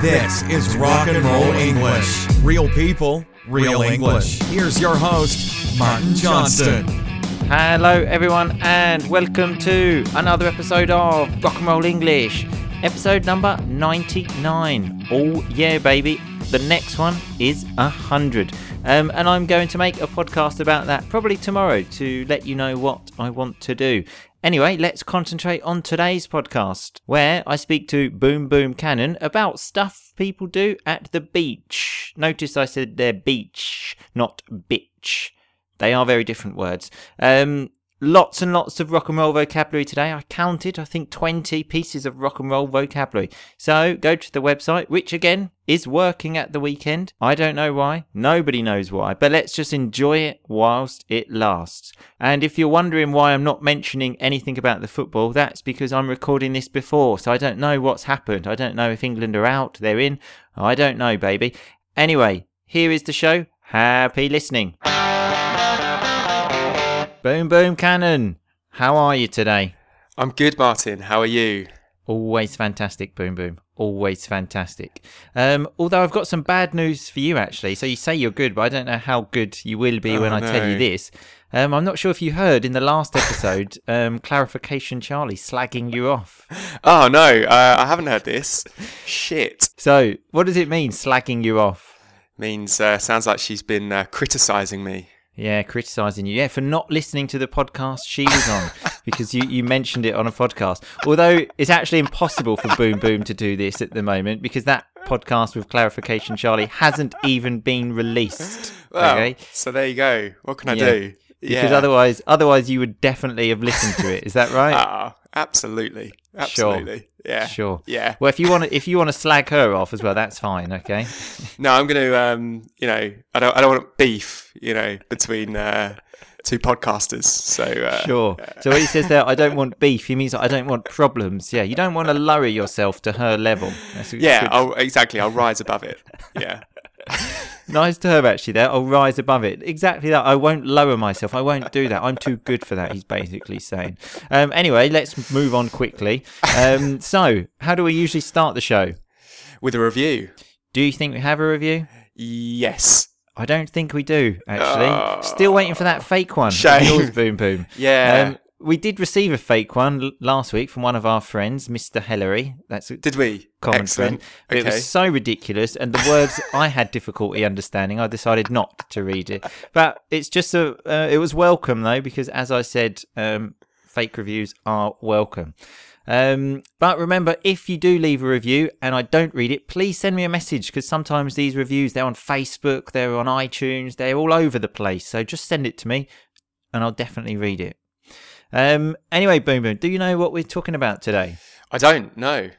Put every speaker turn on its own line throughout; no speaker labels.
This is Rock and Roll English. Real people, real English. Here's your host, Martin Johnston.
Hello, everyone, and welcome to another episode of Rock and Roll English, episode number 99. Oh, yeah, baby. The next one is 100. Um, and I'm going to make a podcast about that probably tomorrow to let you know what I want to do. Anyway, let's concentrate on today's podcast, where I speak to Boom Boom Cannon about stuff people do at the beach. Notice I said there beach, not bitch. They are very different words. Um, lots and lots of rock and roll vocabulary today. I counted, I think, 20 pieces of rock and roll vocabulary. So go to the website, which again is working at the weekend. I don't know why. Nobody knows why. But let's just enjoy it whilst it lasts. And if you're wondering why I'm not mentioning anything about the football, that's because I'm recording this before. So I don't know what's happened. I don't know if England are out, they're in. I don't know, baby. Anyway, here is the show. Happy listening. Boom, boom, cannon. How are you today?
I'm good, Martin. How are you?
Always fantastic, boom, boom. Always fantastic. Um, although I've got some bad news for you, actually. So you say you're good, but I don't know how good you will be
Oh,
when I tell you this. Um, I'm not sure if you heard in the last episode, um, clarification Charlie slagging you off.
Oh no, uh, I haven't heard this. Shit.
So, what does it mean, slagging you off?
Means uh, sounds like she's been uh, criticizing me.
Yeah, criticising you. Yeah, for not listening to the podcast she was on because you, you mentioned it on a podcast. Although it's actually impossible for Boom Boom to do this at the moment because that podcast with clarification Charlie hasn't even been released.
Well,
Okay.
so there you go. What can I
Yeah.
do?
Because otherwise otherwise you would definitely have listened to it. Is that right?
Ah, absolutely, absolutely. Yeah,
Sure.
Yeah.
Well, if you want to, if you want to slag her off as well, that's fine. Okay.
No, I'm going to. Um, you know, I don't. I don't want beef. You know, between uh, two podcasters. So uh,
Sure. So when he says there, I don't want beef, he means I don't want problems. Yeah, you don't want to lower yourself to her level. That's
Yeah. I'll, exactly. I'll rise above it. Yeah.
Nice to term, actually. There, I'll rise above it. Exactly that. I won't lower myself. I won't do that. I'm too good for that. He's basically saying. Um, anyway, let's move on quickly. Um, so, how do we usually start the show?
With a review.
Do you think we have a review?
Yes.
I don't think we do. Actually, still waiting for that fake one.
Shame.
Yours, boom boom.
Yeah.
Um, we did receive a fake one last week from one of our friends, Mr. Hillary. That's a
Did we?
common
Excellent.
friend. But It was so ridiculous, and the words I had difficulty understanding. I decided not to read it. But it's just a. Uh, it was welcome though, because as I said, um, fake reviews are welcome. Um, but remember, if you do leave a review and I don't read it, please send me a message because sometimes these reviews they're on Facebook, they're on iTunes, they're all over the place. So just send it to me, and I'll definitely read it. Um, anyway, boom boom. Do you know what we're talking about today?
I don't know.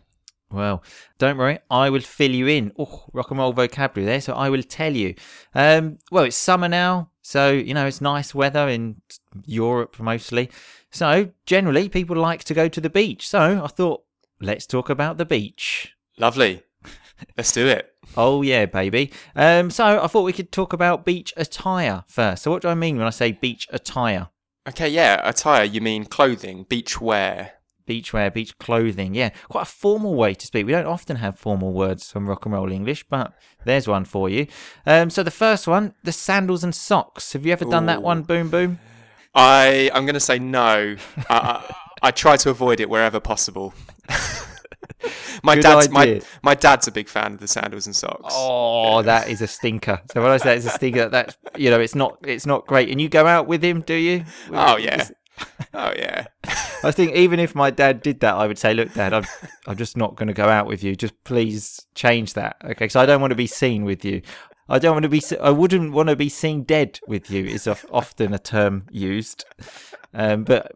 Well, don't worry, I will fill you in. Oh, rock and roll vocabulary there, so I will tell you. Um, well, it's summer now, so you know it's nice weather in Europe mostly. So generally, people like to go to the beach. So I thought, let's talk about the beach.
Lovely. Let's do it.
Oh yeah, baby. Um, so I thought we could talk about beach attire first. So what do I mean when I say beach attire?
Okay, yeah, attire, you mean clothing, beach wear.
Beachwear, beach clothing. Yeah, quite a formal way to speak. We don't often have formal words from rock and roll English, but there's one for you. Um, so the first one, the sandals and socks. Have you ever done that one? Boom, boom.
I I'm going to say no. I, I, I try to avoid it wherever possible. my
Good
dad's my
idea.
my dad's a big fan of the sandals and socks.
Oh, that is a stinker. So when I say it's a stinker, that's you know, it's not, it's not great. And you go out with him, do you?
Oh, yeah. Oh yeah.
I think even if my dad did that, I would say, "Look, Dad, I'm, I'm just not going to go out with you. Just please change that, okay? Because I don't want to be seen with you. I don't want to be. I wouldn't want to be seen dead with you. Is of- often a term used. Um, but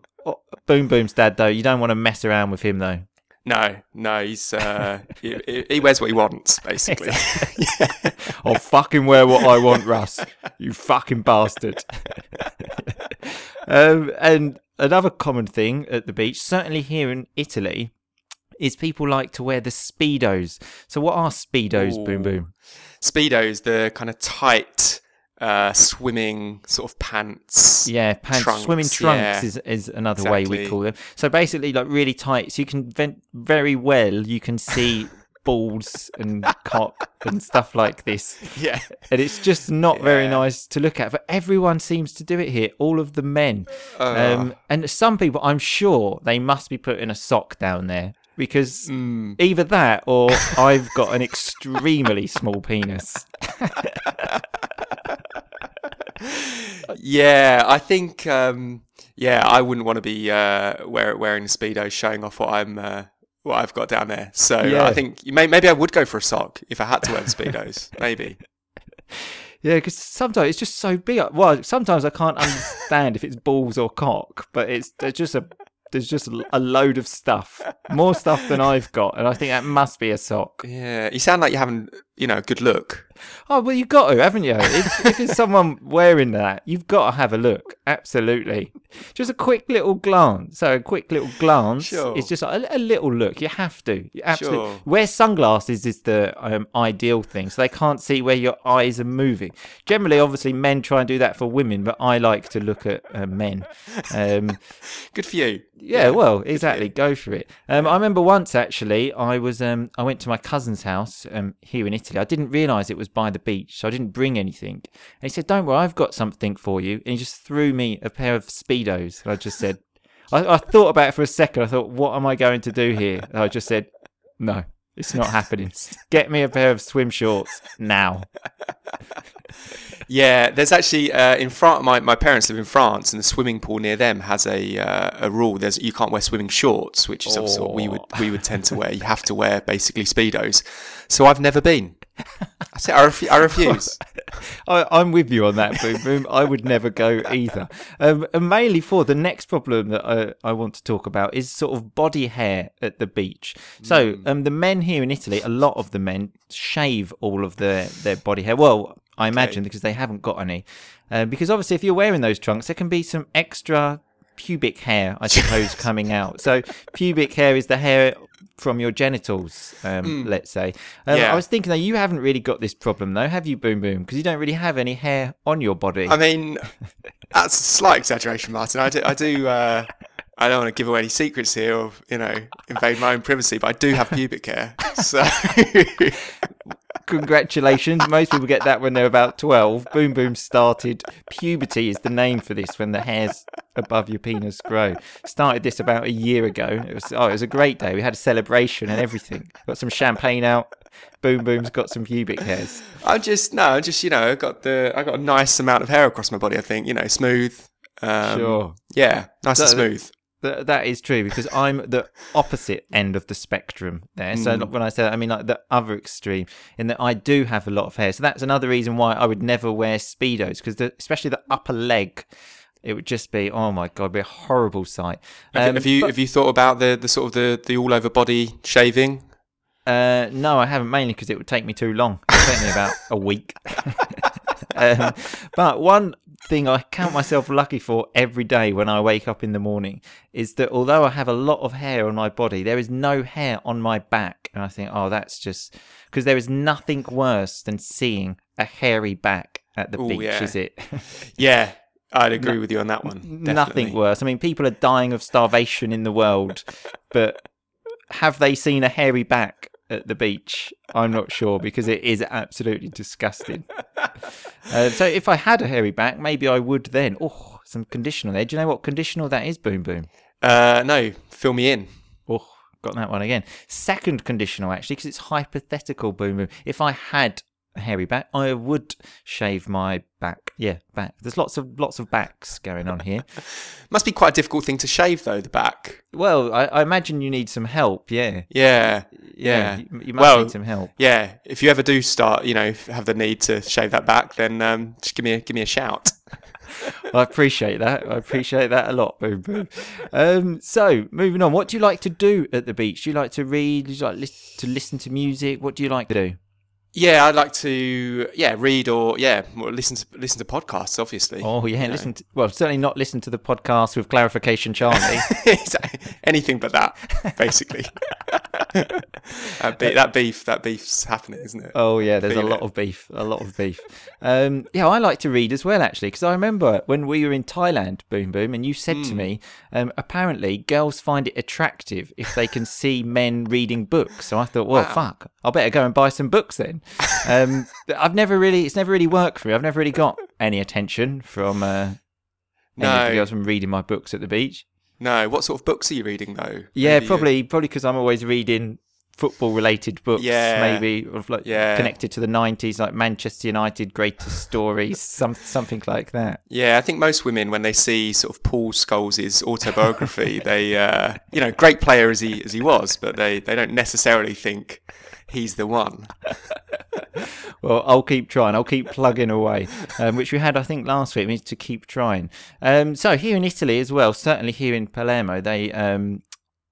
Boom Boom's dad, though, you don't want to mess around with him, though.
No, no, he's uh he, he- wears what he wants basically.
I'll fucking wear what I want, Russ. You fucking bastard. um, and another common thing at the beach, certainly here in Italy, is people like to wear the speedos. So what are speedos? Boom
Ooh.
boom.
Speedos, the kind of tight uh swimming sort of pants.
Yeah, pants,
Trunks,
swimming trunks
yeah.
is, is another way we call them. So basically, like really tight. So you can vent very well. You can see balls and cock and stuff like this.
Yeah.
And it's just not very nice to look at. But everyone seems to do it here, all of the men.
Uh.
Um, and some people, I'm sure, they must be putting a sock down there because
Mm.
either that or I've got an extremely small penis.
Yeah, I think. Um, yeah, I wouldn't want to be uh, wear, wearing a speedo, showing off what I'm, uh, what I've got down there. So
Yeah.
I think may, maybe I would go for a sock if I had to wear speedos. maybe.
Yeah, because sometimes it's just so big. Well, sometimes I can't understand if it's balls or cock, but it's there's just a there's just a load of stuff, more stuff than I've got, and I think that must be a sock.
Yeah, you sound like you're having, you know, good look.
Oh well, you've got to, haven't you? If, if it's someone wearing that, you've got to have a look. Absolutely, just a quick little glance. So a quick little glance
Sure.
is just a, a little look. You have to. You absolutely.
Sure.
Wear sunglasses is the um, ideal thing, so they can't see where your eyes are moving. Generally, obviously, men try and do that for women, but I like to look at uh, men. Um,
Good for you.
yeah, well, exactly. Go for it. Um, I remember once actually, I was um, I went to my cousin's house um, here in Italy. I didn't realise it was by the beach, so I didn't bring anything. And he said, "Don't worry, I've got something for you." And he just threw me a pair of speedos. And I just said, I, I thought about it for a second. I thought, "What am I going to do here?" And I just said, "No." It's not happening. Get me a pair of swim shorts now.
Yeah, there's actually uh, in France. My, my parents live in France, and the swimming pool near them has a uh, a rule. There's you can't wear swimming shorts, which is obviously what we would we would tend to wear. You have to wear basically speedos. So I've never been. I say I, refu- I refuse.
I, I'm with you on that, Boom Boom. I would never go either. Um, and mainly for the next problem that I, I want to talk about is sort of body hair at the beach. So um, the men here in Italy, a lot of the men shave all of their, their body hair. Well, I imagine because they haven't got any. Uh, because obviously, if you're wearing those trunks, there can be some extra pubic hair, I suppose, coming out. So pubic hair is the hair from your genitals, um, let's say. Um,
Yeah.
I was thinking that you haven't really got this problem though, have you, Boom Boom? Because you don't really have any hair on your body.
I mean, that's a slight exaggeration, Martin. I do. I do. Uh, I don't want to give away any secrets here, or you know, invade my own privacy. But I do have pubic hair, so
Congratulations. Most people get that when they're about 12. Boom Boom started. Puberty is the name for this when the hairs above your penis grow. Started this about a year ago. It was oh, it was a great day. We had a celebration and everything. Got some champagne out. Boom Boom's got some pubic hairs.
I just no, I just you know, I got the I got a nice amount of hair across my body. I think you know, smooth. Um,
Sure.
Yeah, nice and smooth.
Th- that is true because I'm the opposite end of the spectrum there. So
Mm.
when I say that, I mean like the other extreme, in that I do have a lot of hair. So that's another reason why I would never wear speedos because especially the upper leg, it would just be oh my god, be a horrible sight. Um,
have you
but-
have you thought about the the sort of the the all over body shaving?
Uh, no, I haven't. Mainly because it would take me too long. It would take me about a week. um, but one thing I count myself lucky for every day when I wake up in the morning is that although I have a lot of hair on my body, there is no hair on my back, and I think, oh, that's just because there is nothing worse than seeing a hairy back at the
Ooh,
beach,
yeah.
is it?
Yeah, I'd agree with you on that one.
Nothing worse. I mean, people are dying of starvation in the world, but have they seen a hairy back at the beach? I'm not sure because it is absolutely disgusting. Uh, so if I had a hairy back, maybe I would then. Oh, some conditional there. Do you know what conditional that is? Boom, boom.
Uh, no, fill me in.
Oh, got that one again. Second conditional actually, because it's hypothetical. Boom, boom. If I had hairy back, I would shave my back. Yeah, back. There's lots of lots of backs going on here.
Must be quite a difficult thing to shave though. The back.
Well, I, I imagine you need some help. Yeah,
Yeah,
yeah.
yeah.
You, you must
Well,
need some help.
Yeah, if you ever do start, you know, have the need to shave that back, then um, just give me a, give me a shout.
I appreciate that. I appreciate that a lot. Boom, boom. Um, so moving on. What do you like to do at the beach? Do you like to read? Do you like to listen to music? What do you like to do?
Yeah, I'd like to yeah read or yeah listen to listen to podcasts. Obviously.
Oh yeah, listen. To, well, certainly not listen to the podcast with clarification, Charlie.
Anything but that, basically. that, be- that beef, that beef's happening, isn't it?
Oh yeah, there's a lot
it.
of beef, a lot of beef. Um, yeah, I like to read as well actually, because I remember when we were in Thailand, boom boom, and you said
Hmm.
to me, um, apparently girls find it attractive if they can see men reading books. So I thought, well,
Wow.
fuck, I better go and buy some books then. Um, I've never really, it's never really worked for me. I've never really got any attention from uh, anybody else from reading my books at the beach.
No, what sort of books are you reading though?
Yeah,
Maybe you-
probably, probably because I'm always reading football-related books.
Yeah.
maybe of like
Yeah.
connected to the '90s, like Manchester United greatest stories, some something like that.
Yeah, I think most women, when they see sort of Paul Scholes' autobiography, they, uh, you know, great player as he as he was, but they, they don't necessarily think he's the one.
Well, I'll keep trying. I'll keep plugging away, um, which we had, I think, last week. Means to keep trying. Um, so here in Italy as well, certainly here in Palermo, they um,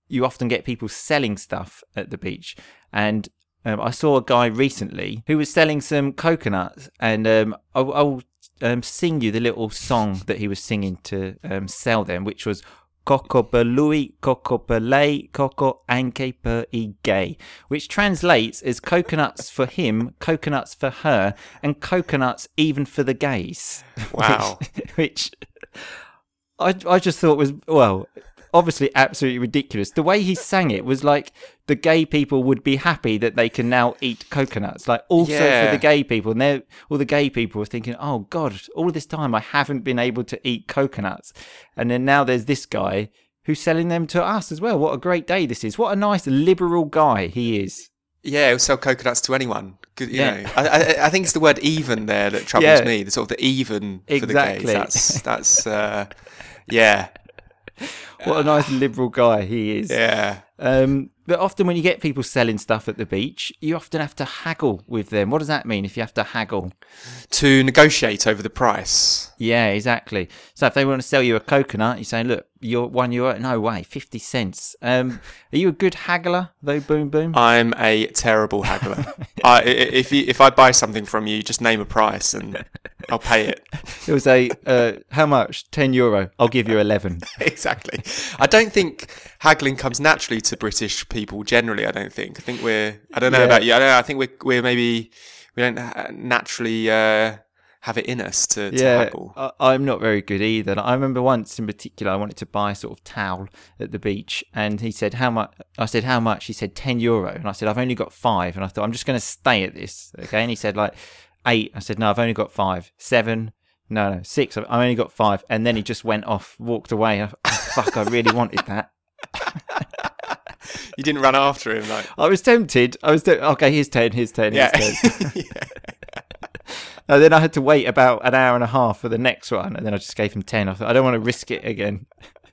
you often get people selling stuff at the beach, and um, I saw a guy recently who was selling some coconuts, and um, I'll, I'll um, sing you the little song that he was singing to sell them, which was. Coco per lui, coco per lei, coco anche per i gay, which translates as coconuts for him, coconuts for her, and coconuts even for the gays.
Wow.
which, which I, I just thought was, well, obviously absolutely ridiculous. The way he sang it was like the gay people would be happy that they can now eat coconuts. Like also for the gay people. And they're, all the gay people were thinking, oh God, all this time I haven't been able to eat coconuts. And then now there's this guy who's selling them to us as well. What a great day this is. What a nice liberal guy he is.
Yeah, he'll sell coconuts to anyone. You
Yeah.
know, I, I, I think it's the word "even" there that troubles
Yeah.
me. The sort of the even for the gays. That's that's uh, yeah,
What a nice liberal guy he is.
yeah.
Um, but often when you get people selling stuff at the beach, you often have to haggle with them. What does that mean if you have to haggle?
To negotiate over the price.
Yeah, exactly. So if they want to sell you a coconut, you say, look, you're one euro. No way, 50 cents. Um, are you a good haggler, though, Boom Boom?
I'm a terrible haggler. I, i- if you, if I buy something from you, just name a price and I'll pay it.
It was a, uh, how much? 10 euro. I'll give you 11.
exactly. I don't think haggling comes naturally to British people generally. I don't think. I think we're. I don't know
Yeah.
about you. I don't know. I think we're we're maybe we don't naturally uh, have it in us to, to
yeah,
haggle.
I, I'm not very good either. I remember once in particular, I wanted to buy a sort of towel at the beach, and he said, "How much?" I said, "How much?" He said, 10 euro," and I said, "I've only got five. And I thought, "I'm just going to stay at this." Okay, and he said, "Like eight. I said, "No, I've only got five. Seven. No, no, six. I've I've only got five. And then he just went off, walked away. I, oh, fuck, I really wanted that.
You didn't run after him, like
I was tempted. I was te- okay. Here's ten. Here's ten.
yeah.
Here's ten. And then I had to wait about an hour and a half for the next one, and then I just gave him ten. I thought I don't want to risk it again.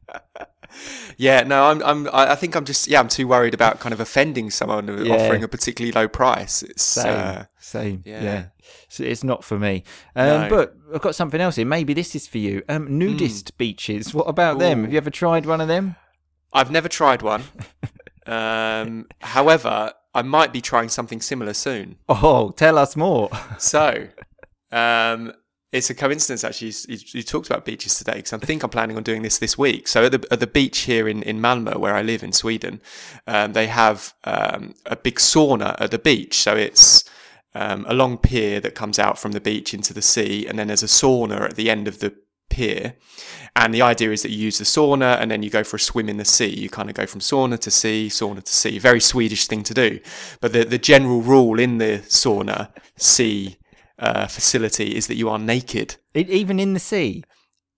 yeah. No, I'm. I'm. I think I'm just. Yeah, I'm too worried about kind of offending someone
Yeah.
offering a particularly low price. It's.
Same,
Uh,
same. Yeah.
yeah.
So it's not for me. Um,
No.
But I've got something else here. Maybe this is for you. Um, nudist beaches. What about them?
Hmm.
Have you ever tried one of them?
I've never tried one. um, however, I might be trying something similar soon.
Oh, tell us more.
So, um, it's a coincidence actually. You, you talked about beaches today because I think I'm planning on doing this this week. So at the at the beach here in in Malmö, where I live in Sweden, um, they have um, a big sauna at the beach. So it's um, a long pier that comes out from the beach into the sea, and then there's a sauna at the end of the pier. And the idea is that you use the sauna and then you go for a swim in the sea. You kind of go from sauna to sea, sauna to sea. Very Swedish thing to do. But the, the general rule in the sauna sea uh, facility is that you are naked
E- Even in the sea.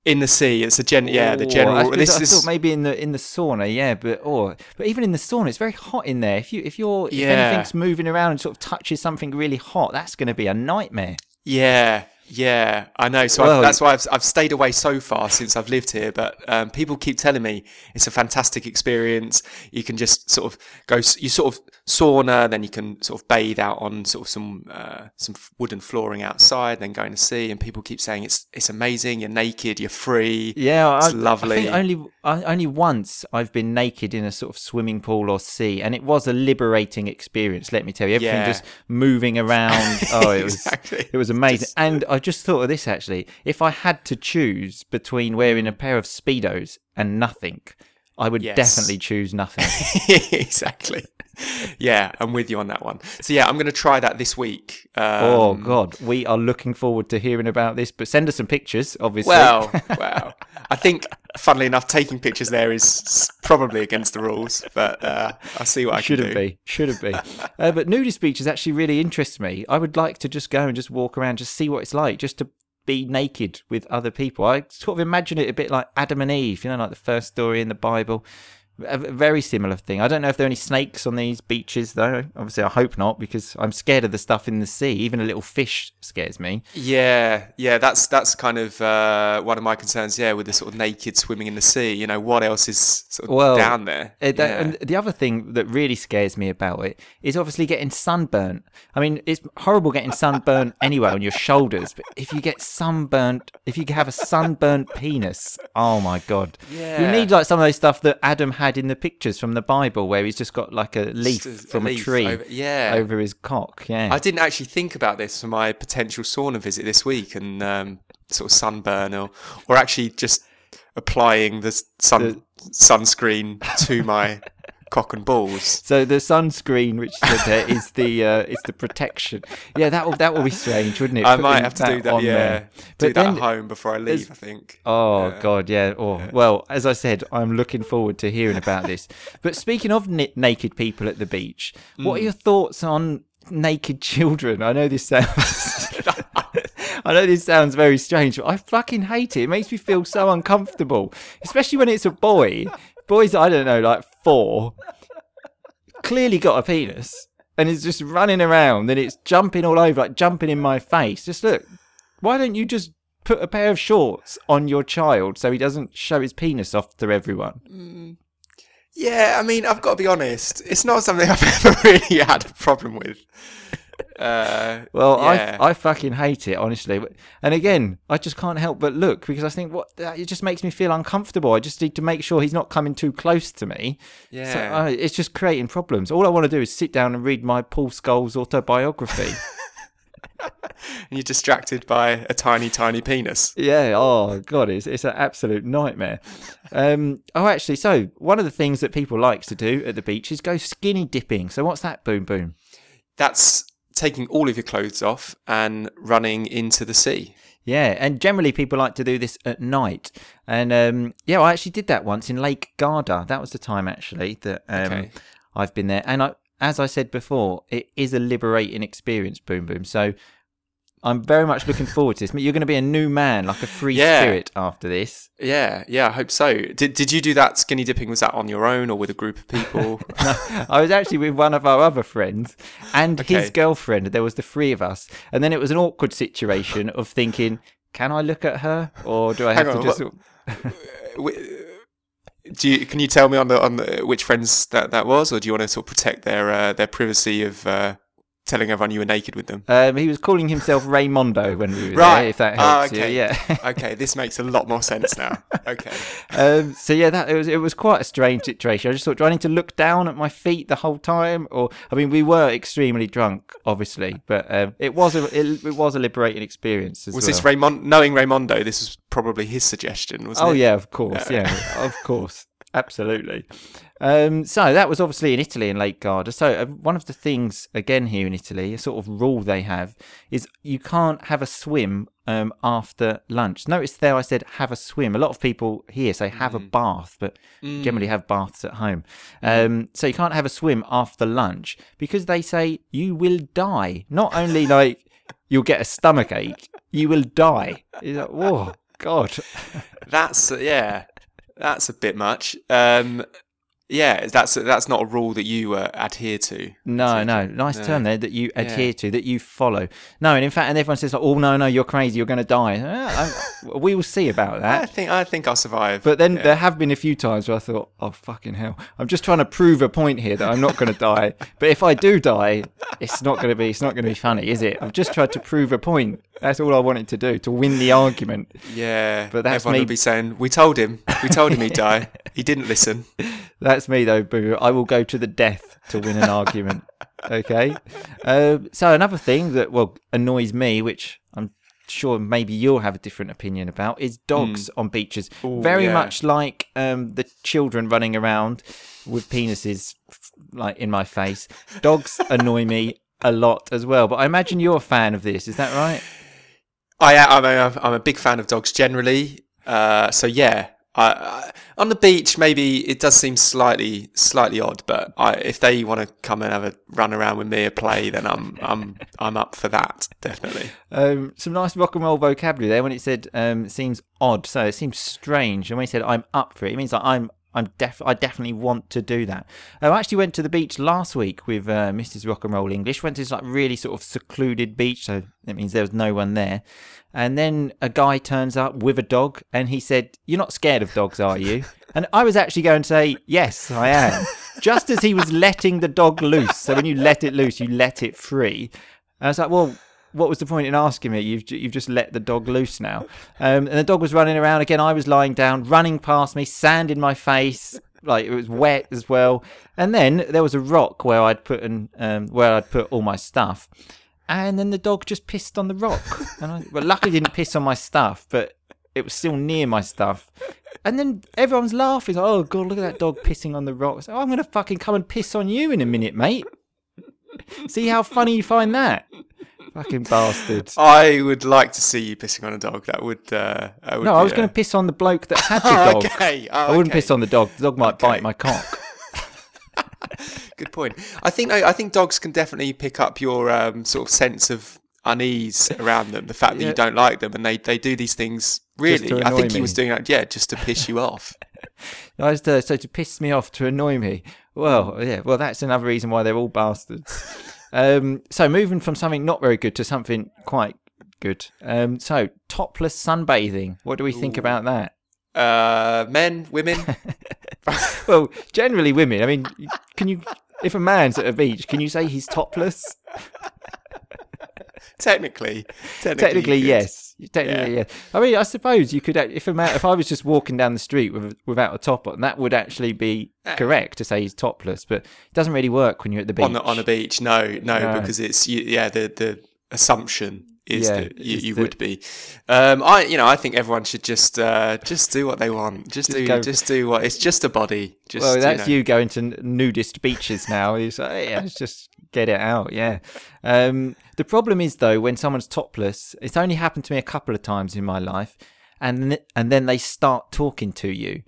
in the sea. It's a gen, yeah, the
Oh, I,
general.
suppose
This
I
is
thought maybe in the in the sauna, yeah, but or but even in the sauna, it's very hot in there. If you if you're
yeah.
if anything's moving around and sort of touches something really hot, that's going to be a nightmare.
yeah, yeah. I know. So
Well-
I've, that's why I've I've stayed away so far since I've lived here. But um, people keep telling me it's a fantastic experience. You can just sort of go. You sort of sauna, then you can sort of bathe out on sort of some uh, some wooden flooring outside, then go in the sea. And people keep saying it's it's amazing. You're naked. You're free.
Yeah,
It's
I,
lovely.
I think only I, only once I've been naked in a sort of swimming pool or sea, and it was a liberating experience. Let me tell you, everything
Yeah.
just moving around. Oh, it was
Exactly.
it was amazing.
Just-
And I just thought of this actually: if I had to choose between wearing a pair of speedos and nothing, I would
Yes.
definitely choose nothing.
exactly. Yeah, I'm with you on that one. So yeah, I'm going to try that this week. Um,
oh God, we are looking forward to hearing about this. But send us some pictures, obviously.
Well, well, I think, funnily enough, taking pictures there is probably against the rules, but uh, I'll see what I
Shouldn't
do.
be, shouldn't be. uh, but nudist beaches actually really interest me. I would like to just go and just walk around, just see what it's like, just to be naked with other people. I sort of imagine it a bit like Adam and Eve, you know, like the first story in the Bible. A very similar thing. I don't know if there are any snakes on these beaches, though. Obviously, I hope not, because I'm scared of the stuff in the sea. Even a little fish scares me.
Yeah, yeah, that's that's kind of uh, one of my concerns. Yeah, with the sort of naked swimming in the sea. You know, what else is sort of
Well,
down there?
Uh, that-
Yeah.
And the other thing that really scares me about it is obviously getting sunburnt. I mean, it's horrible getting sunburnt anyway on your shoulders, but if you get sunburnt, if you have a sunburnt penis, oh my god!
yeah.
You need like some of those stuff that Adam had in the pictures from the Bible, where he's just got like a leaf
a
from a, tree
over- yeah.
over his cock. Yeah,
I didn't actually think about this for my potential sauna visit this week and um, sort of sunburn or, or actually just applying the sun sunscreen to my cock and balls.
So the sunscreen, which you said there, is the uh, is the protection. Yeah, that will that will be strange, wouldn't it?
I
Putting
might have to do that.
on
Yeah,
there.
do
But
that
then-
at home before I leave. I think.
Oh
Yeah.
God, yeah. Oh well, as I said, I'm looking forward to hearing about this. But speaking of ni- naked people at the beach, what
Hmm.
are your thoughts on naked children? I know this sounds. I know this sounds very strange, but I fucking hate it. It makes me feel so uncomfortable, especially when it's a boy. Boys, I don't know, like four, clearly got a penis and is just running around and it's jumping all over, like jumping in my face. Just look, why don't you just put a pair of shorts on your child so he doesn't show his penis off to everyone? Mm.
Yeah, I mean, I've got to be honest. It's not something I've ever really had a problem with. Uh,
Well,
yeah.
I I fucking hate it, honestly. And again, I just can't help but look because I think what that- it just makes me feel uncomfortable. I just need to make sure he's not coming too close to me. So
Yeah.
uh, it's just creating problems. All I want to do is sit down and read my Paul Scholes autobiography.
and you're distracted by a tiny, tiny penis.
Yeah. Oh God, it's it's an absolute nightmare. Um. Oh, actually, so one of the things that people like to do at the beach is go skinny dipping. So what's that? Boom boom.
That's taking all of your clothes off and running into the sea.
Yeah, and generally people like to do this at night. And um, yeah, I actually did that once in Lake Garda. That was the time actually that um,
Okay.
I've been there. And I, as I said before, it is a liberating experience. Boom boom. So. I'm very much looking forward to this. You're going to be a new man, like a free
Yeah.
spirit after this.
Yeah, yeah, I hope so. Did Did you do that skinny dipping? Was that on your own or with a group of people?
I was actually with one of our other friends and his girlfriend. There was the three of us, and then it was an awkward situation of thinking, "Can I look at her, or do I have to just?"
Wi- do you, can you tell me on the on the, which friends that that was, or do you want to sort of protect their uh, their privacy of uh, telling everyone you were naked with them?
Um, he was calling himself Raymondo when we were
Right.
there. If that
Ah,
helps you,
okay.
yeah.
okay, this makes a lot more sense now. Okay,
um, so yeah, that it was it was quite a strange situation. I just thought, do I need to look down at my feet the whole time, or I mean, we were extremely drunk, obviously, but um, it was a it, it was a liberating experience. As
was
well.
this Raymond? Knowing Raymondo, this was probably his suggestion, wasn't
Oh
it?
yeah, of course, yeah, of course, absolutely. Um, so that was obviously in Italy in Lake Garda. So uh, one of the things again here in Italy, a sort of rule they have, is you can't have a swim um, after lunch. Notice there I said have a swim. A lot of people here say have a bath, but generally have baths at home. Um, so you can't have a swim after lunch because they say you will die. Not only like you'll get a stomach ache, you will die. It's like, whoa, God.
That's yeah, that's a bit much. Um, yeah, that's that's not a rule that you uh, adhere to.
No, no, nice
No.
term there that you adhere to, that you follow. No, and in fact, and everyone says, like, "Oh no, no, you're crazy, you're going to die." Eh, I- we will see about that.
I think I think I'll survive.
But then
yeah.
there have been a few times where I thought, "Oh fucking hell, I'm just trying to prove a point here that I'm not going to die." But if I do die, it's not going to be, it's not going to be funny, is it? I've just tried to prove a point. That's all I wanted to do to win the argument.
yeah,
but that's
everyone
me-
will be saying, "We told him, we told him he'd die. He didn't listen."
That's me though, Boo. I will go to the death to win an argument. Okay. Um, so another thing that well annoys me, which I'm sure maybe you'll have a different opinion about is dogs on beaches.
Ooh,
Very
yeah.
much like um, the children running around with penises like in my face. Dogs annoy me a lot as well. But I imagine you're a fan of this. Is that right?
I am. I'm a, I'm a big fan of dogs generally. Uh, so yeah, I, I, on the beach maybe it does seem slightly slightly odd, but I, if they want to come and have a run around with me or play, then I'm I'm I'm up for that definitely.
Um, some nice rock and roll vocabulary there when it said um, seems odd. So it seems strange. And when he said I'm up for it, it means like I'm I'm def I definitely want to do that. Um, I actually went to the beach last week with uh, Mrs. Rock and Roll English. Went to this like really sort of secluded beach, so that means there was no one there. And then a guy turns up with a dog, and he said, "You're not scared of dogs, are you?" And I was actually going to say, "Yes, I am." Just as he was letting the dog loose. So when you let it loose, you let it free. And I was like, "Well." What was the point in asking me? You've you've just let the dog loose now, um, and the dog was running around again. I was lying down, running past me, sand in my face, like it was wet as well. And then there was a rock where I'd put an, um, where I'd put all my stuff, and then the dog just pissed on the rock. And I, well, luckily didn't piss on my stuff, but it was still near my stuff. And then everyone's laughing. Oh god, look at that dog pissing on the rock. So, oh, I'm gonna fucking come and piss on you in a minute, mate. See how funny you find that, fucking bastard.
I would like to see you pissing on a dog. That would. Uh, that would
No, I was
a-
going to piss on the bloke that had the dog.
okay. Oh,
I wouldn't
okay.
piss on the dog. The dog might bite my cock.
Good point. I think I think dogs can definitely pick up your um, sort of sense of unease around them. The fact that
Yeah.
you don't like them, and they, they do these things.
to
Really, I think he was doing that, yeah, just to piss you off.
I was uh, so to piss me off to annoy me. Well, yeah, well that's another reason why they're all bastards. Um, so moving from something not very good to something quite good. Um, so topless sunbathing. What do we think about that?
Uh, men, women.
Well, generally women. I mean, can you? If a man's at a beach, can you say he's topless?
Technically, technically,
Technically, yes. Technically, yes. I mean, I suppose you could. If a man, if I was just walking down the street with, without a top on, that would actually be uh, correct to say he's topless. But it doesn't really work when you're at the beach.
on the on a beach. No, no,
No.
because it's you, yeah. The the assumption is
Yeah,
that you, you would be. Um, I you know I think everyone should just uh, just do what they want. Just, do
go-
just do what. It's just a body. Just
well, that's
you.
you,
know.
going to nudist beaches now. He's like, yeah, let's just get it out. Yeah. Um, the problem is though, when someone's topless, it's only happened to me a couple of times in my life, and and then they start talking to you,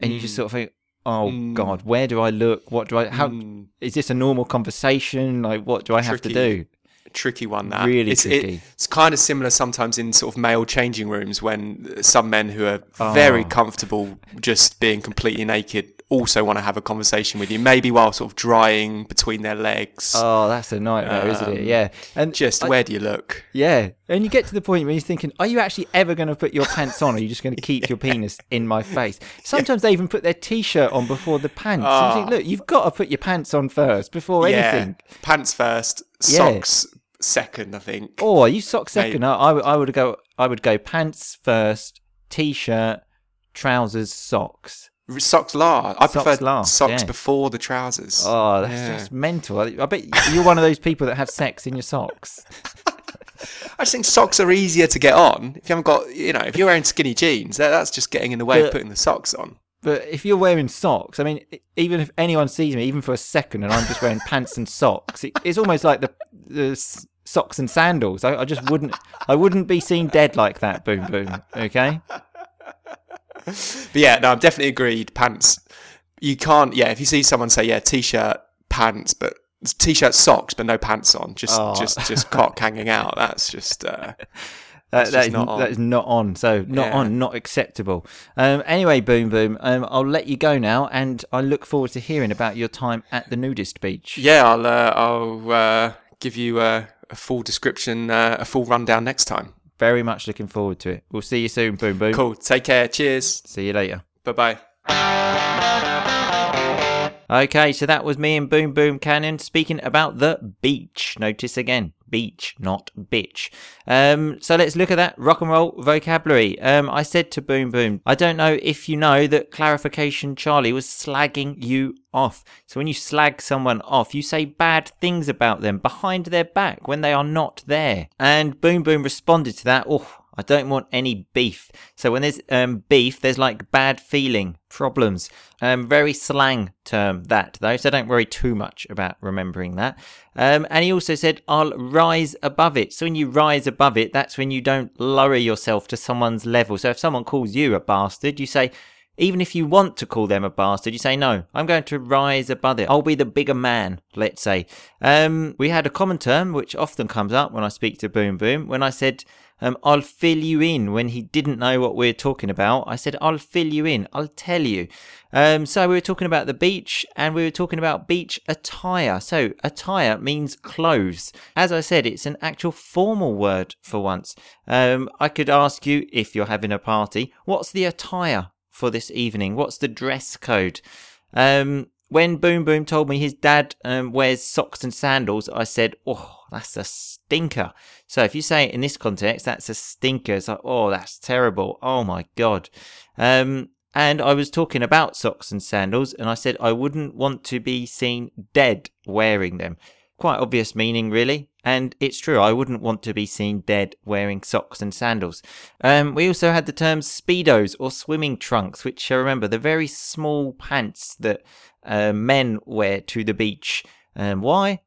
and you just sort of think, oh
Mm.
God, where do I look? What do I? How is
Mm,
this a normal conversation? Like, what do I have to do?
Tricky one. That
Really
it's, it-
tricky.
it's kind of similar sometimes in sort of male changing rooms when some men who are very
Oh.
comfortable just being completely naked also want to have a conversation with you, maybe while sort of drying between their legs.
Oh, that's a nightmare, isn't it?
Um,
Yeah, and
just
I-
where do you look?
Yeah, and you get to the point where you're thinking, are you actually ever going to put your pants on, or are you just going to keep your penis in my face? Sometimes they even put their t-shirt on before the pants. You think,
Ah.
look, you've got to put your pants on first before anything.
Pants first,
Yeah.
socks second. I think.
Or you sock second. I, I would- I would go. I would go pants first, t-shirt, trousers, socks.
Socks last. I
Socks
prefer
last,
socks
yeah.
before the trousers.
Oh, that's
Yeah.
just mental. I, bet you're one of those people that have sex in your socks.
I just think socks are easier to get on. If you haven't got, you know, if you're wearing skinny jeans, that, that's just getting in the way
But-
of putting the socks on.
But if you're wearing socks, I mean, even if anyone sees me, even for a second, and I'm just wearing pants and socks, it, it's almost like the, the socks and sandals. I, I just wouldn't, I wouldn't be seen dead like that. Boom, boom. Okay.
But yeah, no, I'm definitely agreed. Pants, you can't. Yeah, if you see someone say, yeah, t-shirt, pants, but t-shirt, socks, but no pants on, just
Oh.
just just cock hanging out. That's just. Uh,
That, that is,
not on.
that is not on. So not
Yeah.
on, not acceptable. Um, anyway, boom, boom. Um, I'll let you go now, and I look forward to hearing about your time at the nudist beach.
yeah, I'll uh, I'll uh, give you uh, a full description, uh, a full rundown next time.
Very much looking forward to it. We'll see you soon. Boom, boom.
Cool. Take care. Cheers.
See you later.
Bye bye.
Okay, so that was me and Boom Boom Cannon speaking about the beach. Notice again, beach, not bitch. Um, so let's look at that rock and roll vocabulary. Um, I said to Boom Boom, I don't know if you know that Clarification Charlie was slagging you off. So when you slag someone off, you say bad things about them behind their back when they are not there. And Boom Boom responded to that. Oh, I don't want any beef. So when there's um, beef, there's like bad feeling, problems. Um, very slang term that though, so don't worry too much about remembering that. Um, and he also said, "I'll rise above it." So when you rise above it, that's when you don't lower yourself to someone's level. So if someone calls you a bastard, you say. Even if you want to call them a bastard, you say, no, I'm going to rise above it. I'll be the bigger man, let's say. Um, we had a common term, which often comes up when I speak to Boom Boom, when I said, um, I'll fill you in when he didn't know what we are talking about. I said, I'll fill you in. I'll tell you. Um, so we were talking about the beach and we were talking about beach attire. So attire means clothes. As I said, it's an actual formal word for once. Um, I could ask you if you're having a party, what's the attire for this evening? What's the dress code? Um, when Boom Boom told me his dad um, wears socks and sandals, I said, "Oh, that's a stinker." So if you say it in this context, that's a stinker. It's like, "Oh, that's terrible. Oh my god." Um, and I was talking about socks and sandals, and I said I wouldn't want to be seen dead wearing them. Quite obvious meaning, really. And it's true, I wouldn't want to be seen dead wearing socks and sandals. Um, we also had the terms Speedos or swimming trunks, which I remember the very small pants that uh, men wear to the beach. Um, why?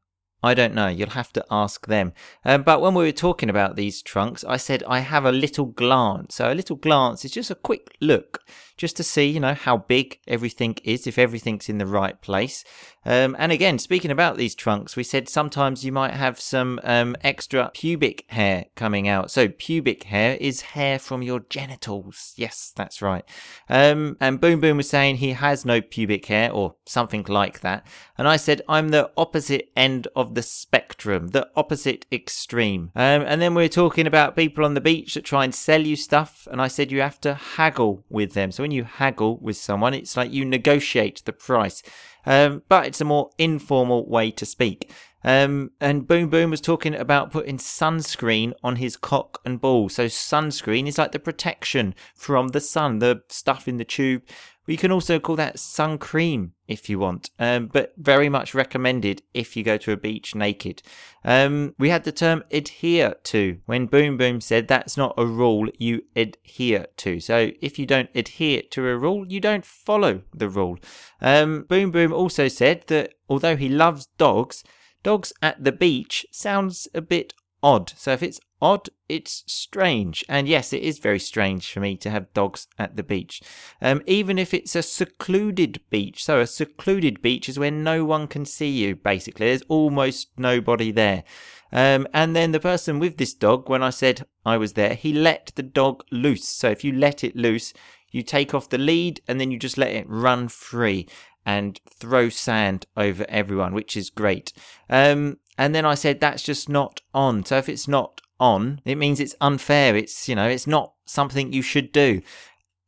I don't know. You'll have to ask them. Um, but when we were talking about these trunks, I said I have a little glance. So a little glance is just a quick look just to see, you know, how big everything is, if everything's in the right place. Um, and again, speaking about these trunks, we said sometimes you might have some um, extra pubic hair coming out. So pubic hair is hair from your genitals. Yes, that's right. Um, and Boom Boom was saying he has no pubic hair or something like that. And I said I'm the opposite end of the spectrum, the opposite extreme. Um, and then we are talking about people on the beach that try and sell you stuff. And I said you have to haggle with them. So when you haggle with someone, it's like you negotiate the price. Um, but it's a more informal way to speak. Um, and Boom Boom was talking about putting sunscreen on his cock and ball. So sunscreen is like the protection from the sun, the stuff in the tube we can also call that sun cream if you want, um, but very much recommended if you go to a beach naked. Um, we had the term adhere to when Boom Boom said that's not a rule you adhere to. So if you don't adhere to a rule, you don't follow the rule. Um, Boom Boom also said that although he loves dogs, dogs at the beach sounds a bit odd. So if it's odd, it's strange. And yes, it is very strange for me to have dogs at the beach. Um, even if it's a secluded beach. So a secluded beach is where no one can see you, basically. There's almost nobody there. Um, and then the person with this dog, when I said I was there, he let the dog loose. So if you let it loose, you take off the lead and then you just let it run free and throw sand over everyone, which is great. Um, and then I said, that's just not on. So if it's not on, it means it's unfair. It's, you know, it's not something you should do.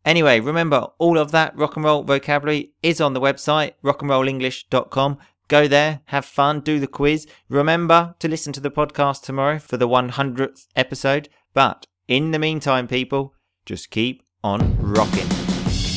Anyway, remember all of that rock and roll vocabulary is on the website, rockandrollenglish.com. Go there, have fun, do the quiz. Remember to listen to the podcast tomorrow for the 100th episode. But in the meantime, people, just keep on rocking.